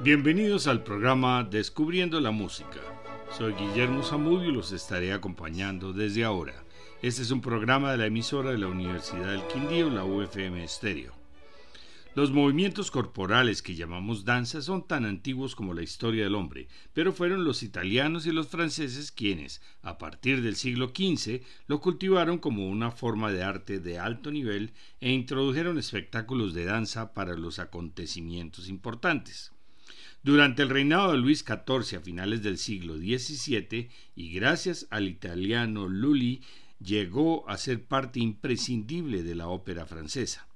Bienvenidos al programa Descubriendo la Música. Soy Guillermo Zamudio y los estaré acompañando desde ahora. Este es un programa de la emisora de la Universidad del Quindío, la UFM Estéreo. Los movimientos corporales que llamamos danza son tan antiguos como la historia del hombre, pero fueron los italianos y los franceses quienes, a partir del siglo XV, lo cultivaron como una forma de arte de alto nivel e introdujeron espectáculos de danza para los acontecimientos importantes. Durante el reinado de Luis XIV a finales del siglo XVII, y gracias al italiano Lully, llegó a ser parte imprescindible de la ópera francesa.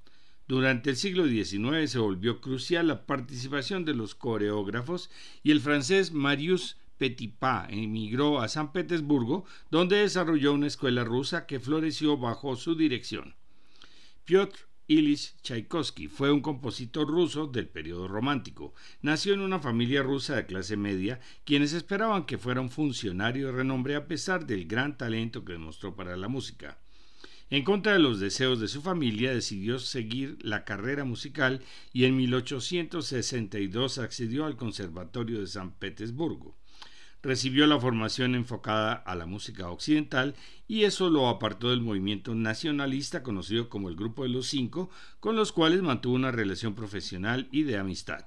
Durante el siglo XIX se volvió crucial la participación de los coreógrafos y el francés Marius Petipa emigró a San Petersburgo, donde desarrolló una escuela rusa que floreció bajo su dirección. Piotr Ilyich Tchaikovsky fue un compositor ruso del periodo romántico. Nació en una familia rusa de clase media, quienes esperaban que fuera un funcionario de renombre a pesar del gran talento que demostró para la música. En contra de los deseos de su familia, decidió seguir la carrera musical y en 1862 accedió al Conservatorio de San Petersburgo. Recibió la formación enfocada a la música occidental y eso lo apartó del movimiento nacionalista conocido como el Grupo de los Cinco, con los cuales mantuvo una relación profesional y de amistad.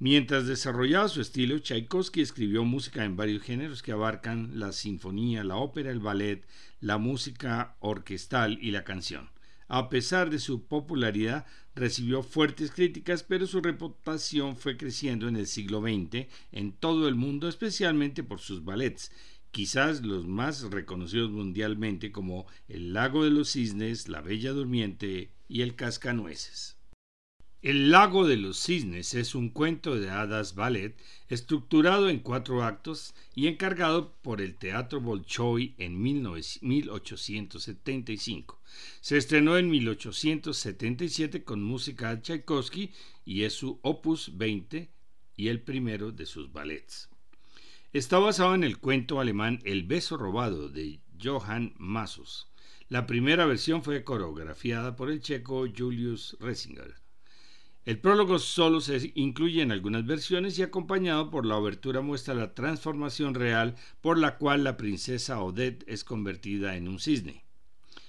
Mientras desarrollaba su estilo, Tchaikovsky escribió música en varios géneros que abarcan la sinfonía, la ópera, el ballet, la música orquestal y la canción. A pesar de su popularidad, recibió fuertes críticas, pero su reputación fue creciendo en el siglo XX en todo el mundo, especialmente por sus ballets, quizás los más reconocidos mundialmente como El lago de los cisnes, La Bella Durmiente y El Cascanueces. El lago de los cisnes es un cuento de hadas ballet estructurado en cuatro actos y encargado por el Teatro Bolshoi en 1875. Se estrenó en 1877 con música de Tchaikovsky y es su opus 20 y el primero de sus ballets. Está basado en el cuento alemán El beso robado de Johann Massus. La primera versión fue coreografiada por el checo Julius Resinger. El prólogo solo se incluye en algunas versiones y acompañado por la obertura muestra la transformación real por la cual la princesa Odette es convertida en un cisne.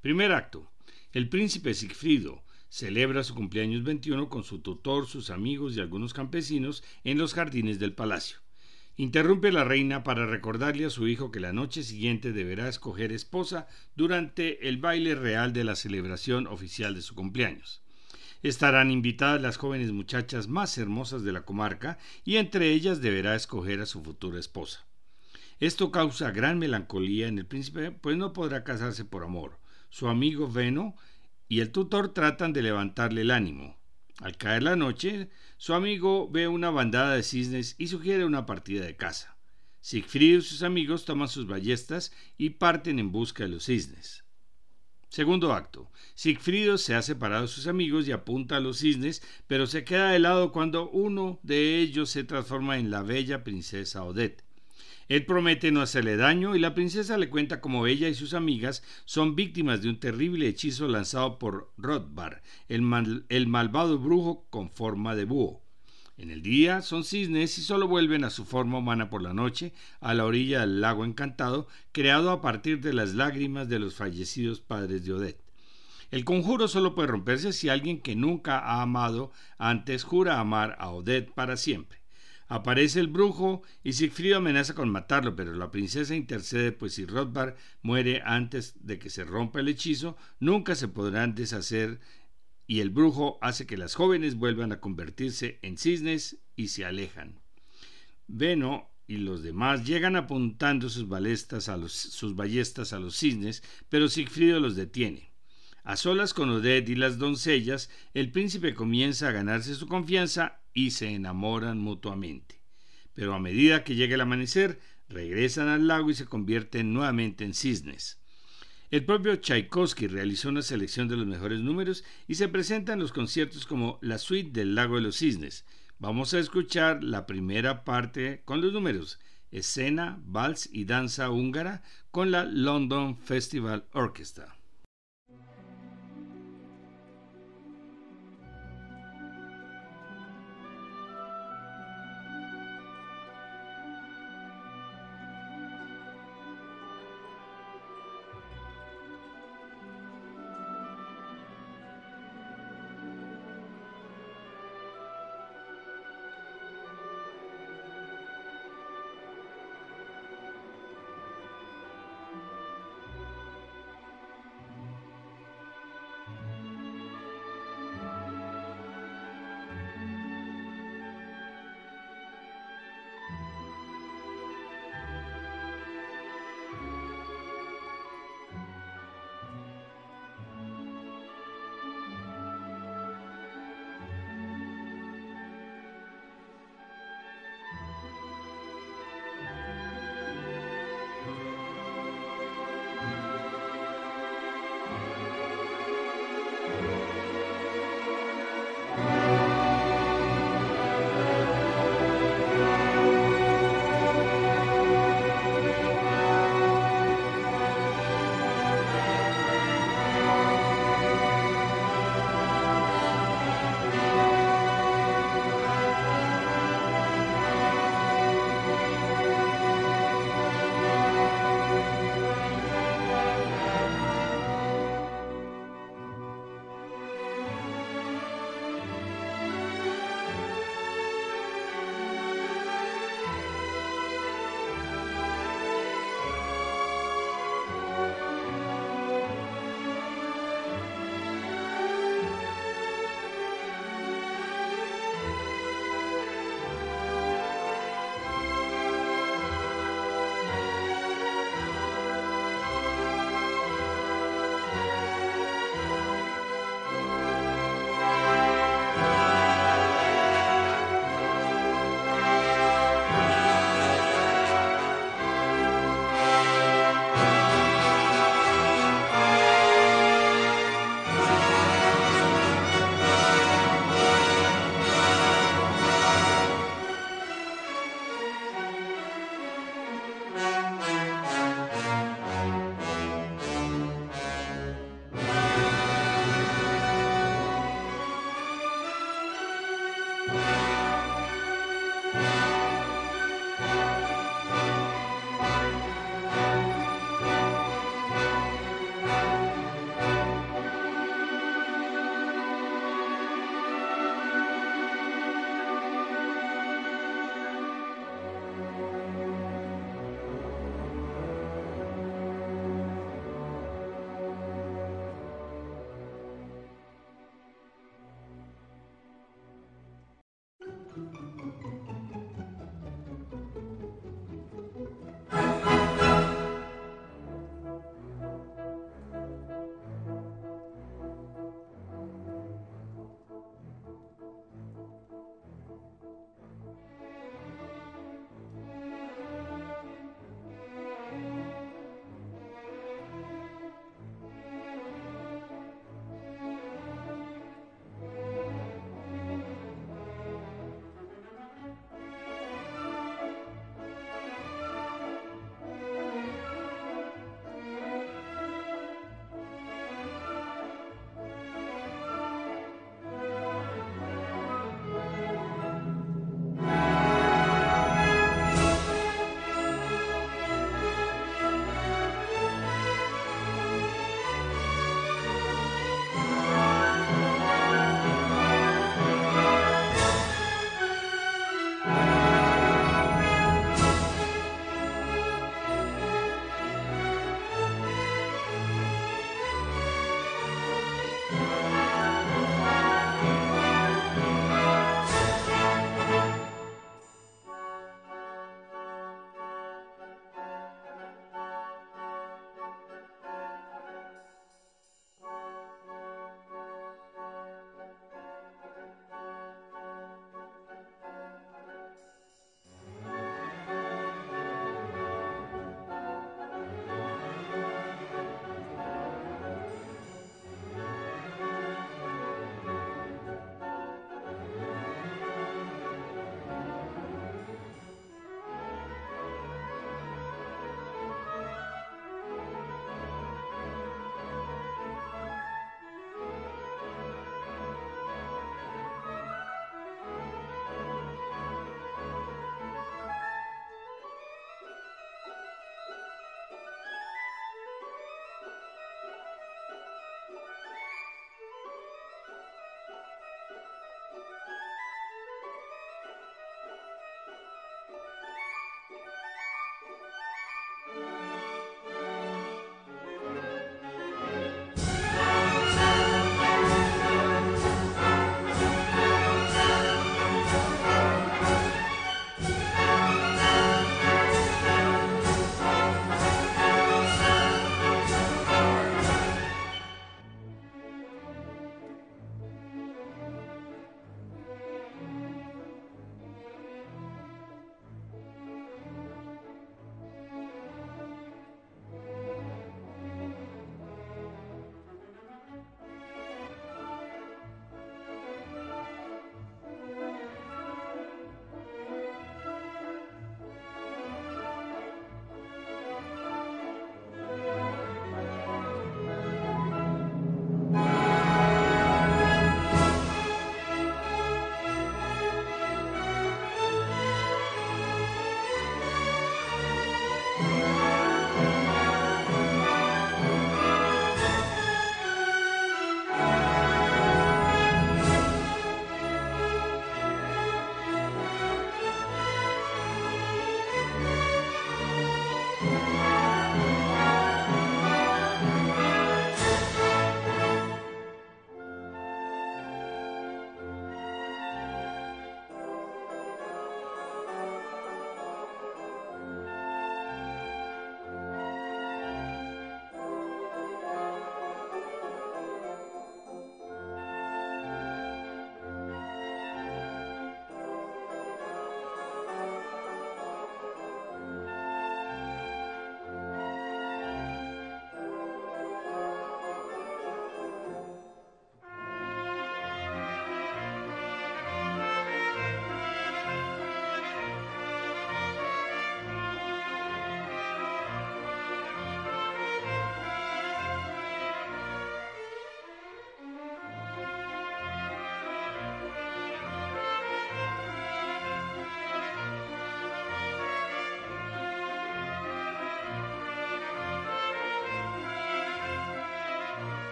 Primer acto. El príncipe Sigfrido celebra su cumpleaños 21 con su tutor, sus amigos y algunos campesinos en los jardines del palacio. Interrumpe la reina para recordarle a su hijo que la noche siguiente deberá escoger esposa durante el baile real de la celebración oficial de su cumpleaños. Estarán invitadas las jóvenes muchachas más hermosas de la comarca y entre ellas deberá escoger a su futura esposa. Esto causa gran melancolía en el príncipe, pues no podrá casarse por amor. Su amigo Veno y el tutor tratan de levantarle el ánimo. Al caer la noche, su amigo ve una bandada de cisnes y sugiere una partida de caza. Siegfried y sus amigos toman sus ballestas y parten en busca de los cisnes. Segundo acto. Sigfrido se ha separado de sus amigos y apunta a los cisnes, pero se queda de lado cuando uno de ellos se transforma en la bella princesa Odette. Él promete no hacerle daño y la princesa le cuenta cómo ella y sus amigas son víctimas de un terrible hechizo lanzado por Rothbar, el, el malvado brujo con forma de búho. En el día son cisnes y solo vuelven a su forma humana por la noche, a la orilla del lago encantado, creado a partir de las lágrimas de los fallecidos padres de Odette. El conjuro solo puede romperse si alguien que nunca ha amado antes jura amar a Odette para siempre. Aparece el brujo y Siegfried amenaza con matarlo, pero la princesa intercede, pues si Rothbard muere antes de que se rompa el hechizo, nunca se podrán deshacer y el brujo hace que las jóvenes vuelvan a convertirse en cisnes y se alejan. Veno y los demás llegan apuntando sus, balestas a los, sus ballestas a los cisnes, pero Sigfrido los detiene. A solas con Odette y las doncellas, el príncipe comienza a ganarse su confianza y se enamoran mutuamente. Pero a medida que llega el amanecer, regresan al lago y se convierten nuevamente en cisnes. El propio Tchaikovsky realizó una selección de los mejores números y se presenta en los conciertos como la suite del Lago de los Cisnes. Vamos a escuchar la primera parte con los números, escena, vals y danza húngara con la London Festival Orchestra.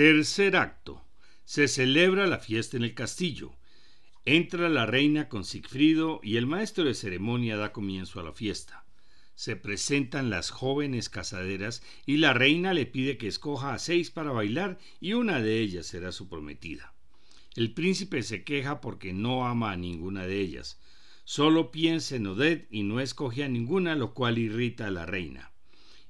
Tercer acto. Se celebra la fiesta en el castillo. Entra la reina con Sigfrido y el maestro de ceremonia da comienzo a la fiesta. Se presentan las jóvenes casaderas y la reina le pide que escoja a seis para bailar y una de ellas será su prometida. El príncipe se queja porque no ama a ninguna de ellas. Solo piensa en Odette y no escoge a ninguna, lo cual irrita a la reina.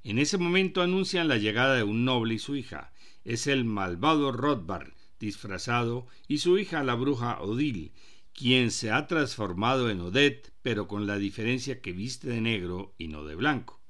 En ese momento anuncian la llegada de un noble y su hija. Es el malvado Rothbard, disfrazado, y su hija la bruja Odile, quien se ha transformado en Odette, pero con la diferencia que viste de negro y no de blanco.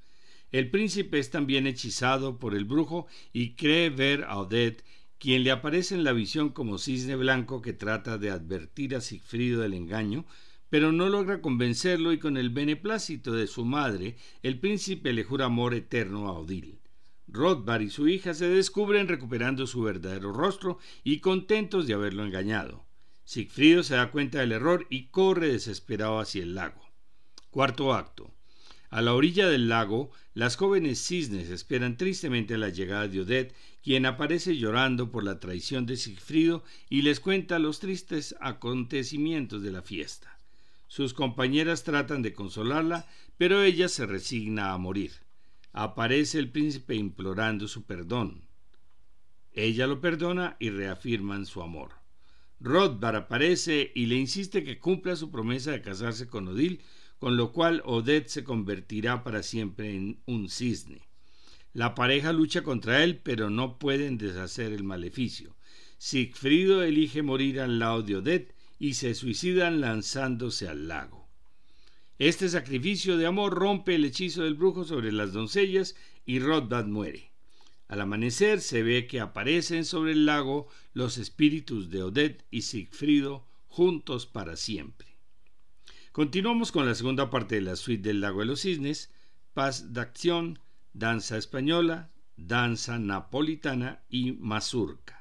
El príncipe es también hechizado por el brujo y cree ver a Odette, quien le aparece en la visión como cisne blanco que trata de advertir a Sigfrido del engaño, pero no logra convencerlo y con el beneplácito de su madre, el príncipe le jura amor eterno a Odile. Rothbard y su hija se descubren recuperando su verdadero rostro y contentos de haberlo engañado. Sigfrido se da cuenta del error y corre desesperado hacia el lago. Cuarto acto. A la orilla del lago, las jóvenes cisnes esperan tristemente la llegada de Odette, quien aparece llorando por la traición de Sigfrido y les cuenta los tristes acontecimientos de la fiesta. Sus compañeras tratan de consolarla, pero ella se resigna a morir. Aparece el príncipe implorando su perdón. Ella lo perdona y reafirman su amor. Rothbard aparece y le insiste que cumpla su promesa de casarse con Odile, con lo cual Odette se convertirá para siempre en un cisne. La pareja lucha contra él, pero no pueden deshacer el maleficio. Sigfrido elige morir al lado de Odette y se suicidan lanzándose al lago. Este sacrificio de amor rompe el hechizo del brujo sobre las doncellas y Rothbard muere. Al amanecer se ve que aparecen sobre el lago los espíritus de Odette y Sigfrido juntos para siempre. Continuamos con la segunda parte de la suite del lago de los cisnes, paz de acción, danza española, danza napolitana y mazurca.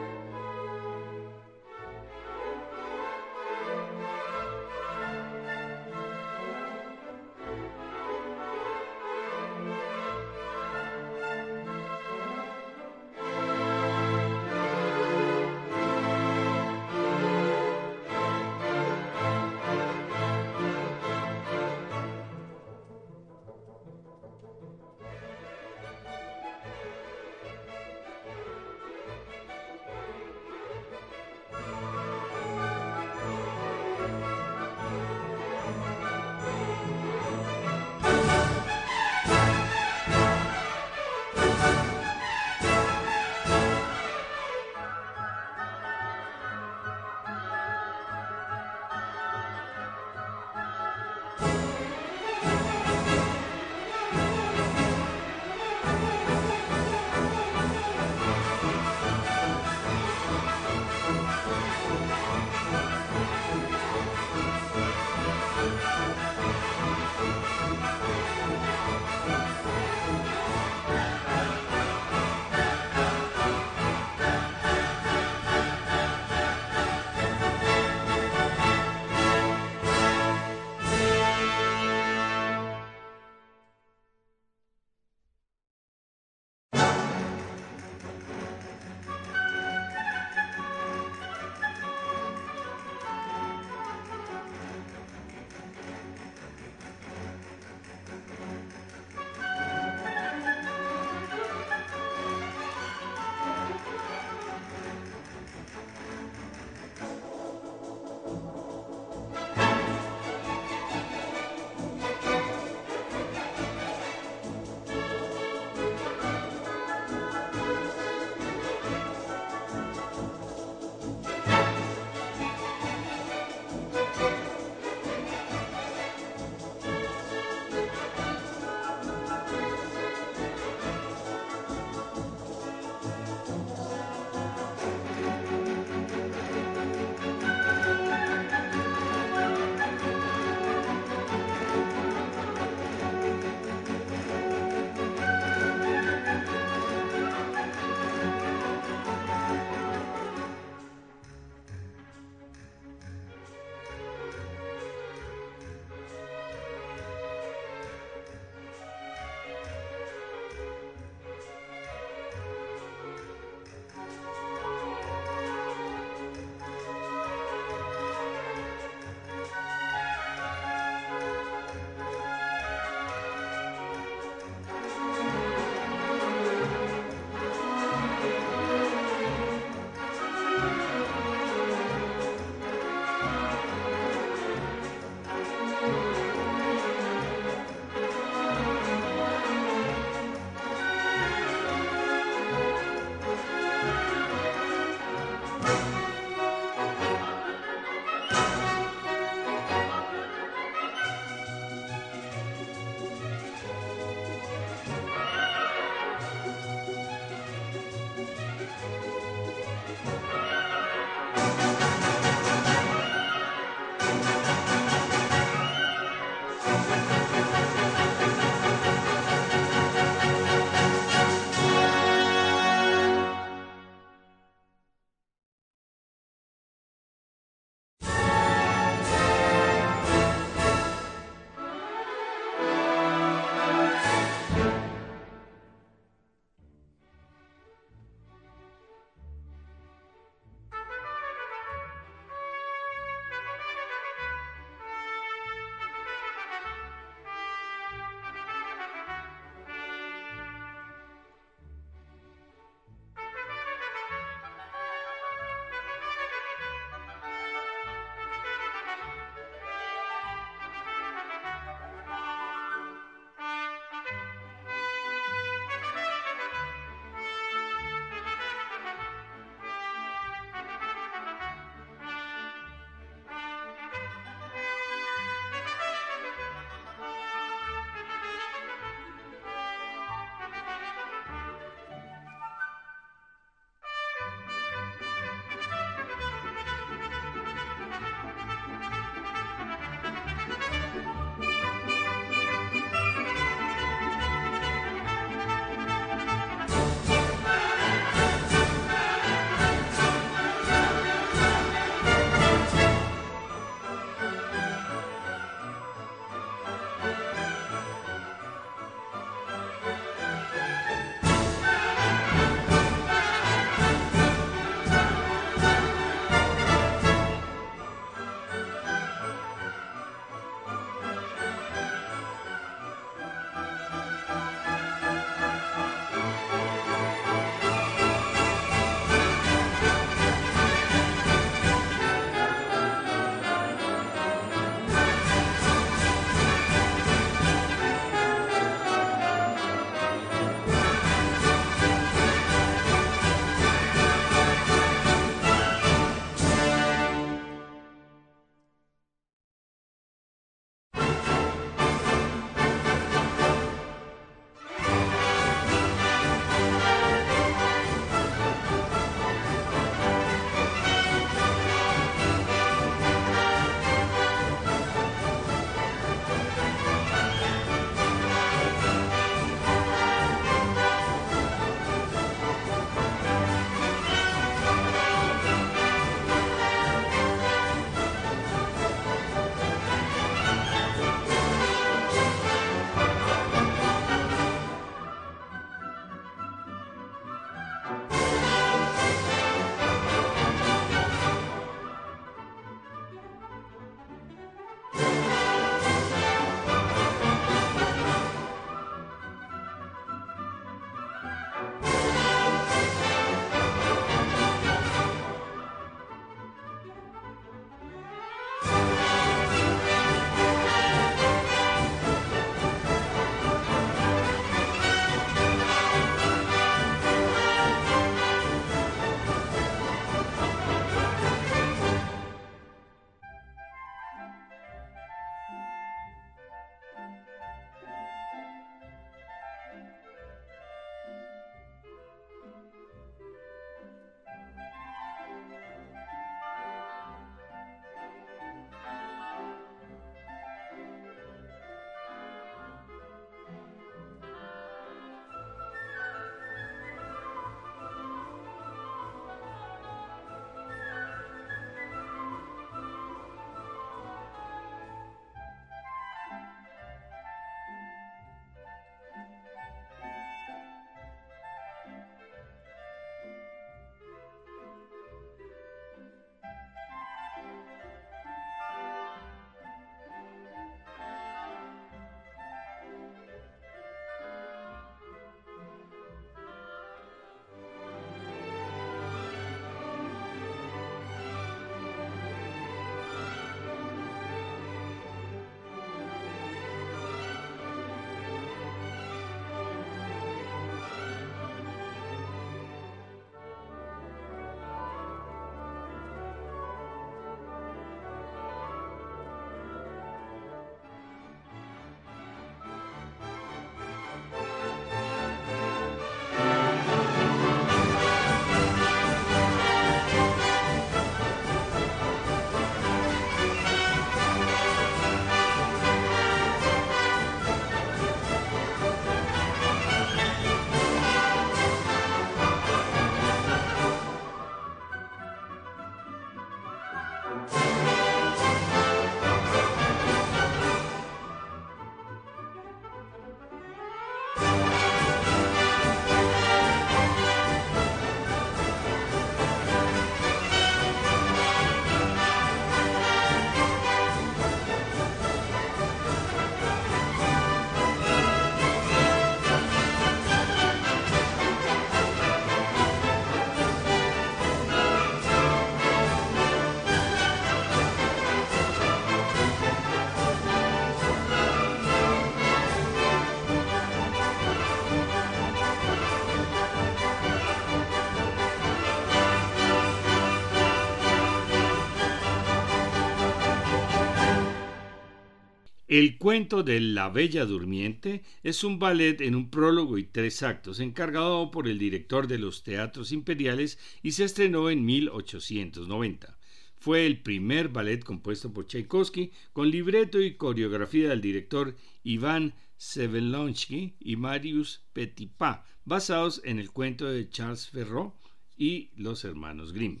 El cuento de La Bella Durmiente es un ballet en un prólogo y tres actos, encargado por el director de los teatros imperiales y se estrenó en 1890. Fue el primer ballet compuesto por Tchaikovsky con libreto y coreografía del director Iván Sevelonsky y Marius Petipa, basados en el cuento de Charles Ferraud y los hermanos Grimm.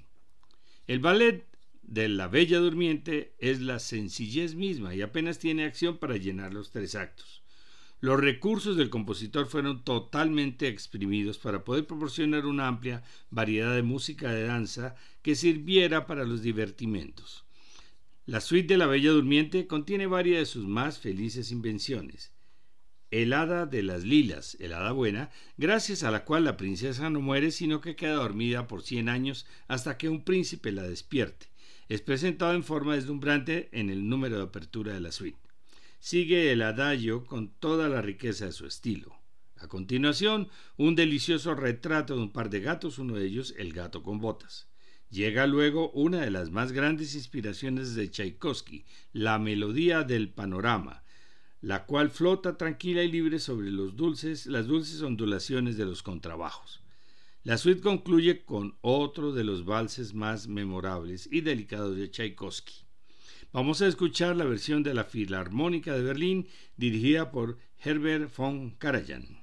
El ballet de La Bella Durmiente es la sencillez misma y apenas tiene acción para llenar los tres actos. Los recursos del compositor fueron totalmente exprimidos para poder proporcionar una amplia variedad de música de danza que sirviera para los divertimentos. La suite de La Bella Durmiente contiene varias de sus más felices invenciones. El hada de las lilas, el hada buena, gracias a la cual la princesa no muere sino que queda dormida por cien años hasta que un príncipe la despierte es presentado en forma deslumbrante en el número de apertura de la suite. Sigue el adagio con toda la riqueza de su estilo. A continuación, un delicioso retrato de un par de gatos, uno de ellos el gato con botas. Llega luego una de las más grandes inspiraciones de Tchaikovsky, la melodía del panorama, la cual flota tranquila y libre sobre los dulces, las dulces ondulaciones de los contrabajos. La suite concluye con otro de los valses más memorables y delicados de Tchaikovsky. Vamos a escuchar la versión de la Filarmónica de Berlín dirigida por Herbert von Karajan.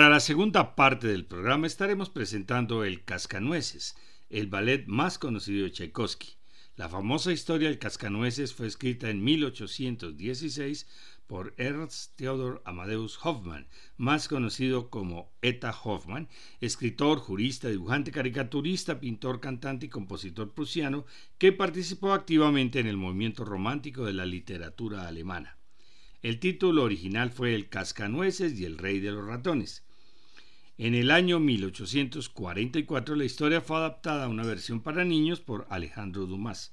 Para la segunda parte del programa estaremos presentando el Cascanueces, el ballet más conocido de Tchaikovsky. La famosa historia del Cascanueces fue escrita en 1816 por Ernst Theodor Amadeus Hoffmann, más conocido como Eta Hoffmann, escritor, jurista, dibujante, caricaturista, pintor, cantante y compositor prusiano que participó activamente en el movimiento romántico de la literatura alemana. El título original fue El Cascanueces y el Rey de los Ratones. En el año 1844 la historia fue adaptada a una versión para niños por Alejandro Dumas.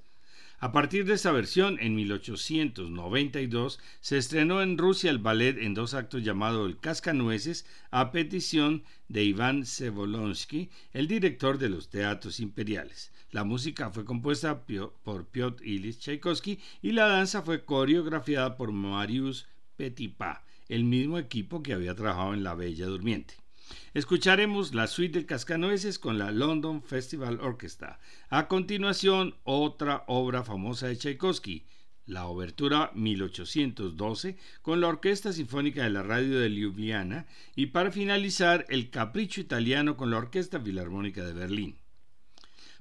A partir de esa versión, en 1892, se estrenó en Rusia el ballet en dos actos llamado El Cascanueces, a petición de Iván Sevolonsky, el director de los teatros imperiales. La música fue compuesta por Piotr Ilyich Tchaikovsky y la danza fue coreografiada por Marius Petipa, el mismo equipo que había trabajado en La Bella Durmiente. Escucharemos la suite del Cascanueces con la London Festival Orchestra. A continuación, otra obra famosa de Tchaikovsky, la Obertura 1812 con la Orquesta Sinfónica de la Radio de Ljubljana y para finalizar el Capricho Italiano con la Orquesta Filarmónica de Berlín.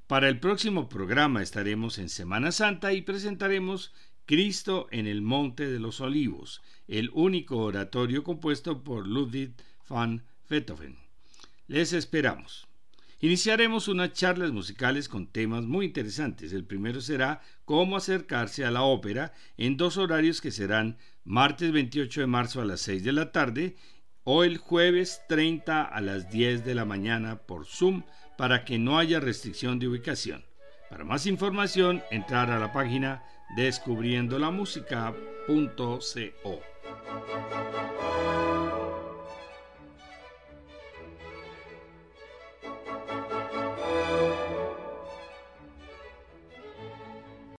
Para el próximo programa estaremos en Semana Santa y presentaremos Cristo en el Monte de los Olivos, el único oratorio compuesto por Ludwig van Beethoven. Les esperamos. Iniciaremos unas charlas musicales con temas muy interesantes. El primero será cómo acercarse a la ópera en dos horarios que serán martes 28 de marzo a las 6 de la tarde o el jueves 30 a las 10 de la mañana por Zoom para que no haya restricción de ubicación. Para más información, entrar a la página descubriendolamusica.co.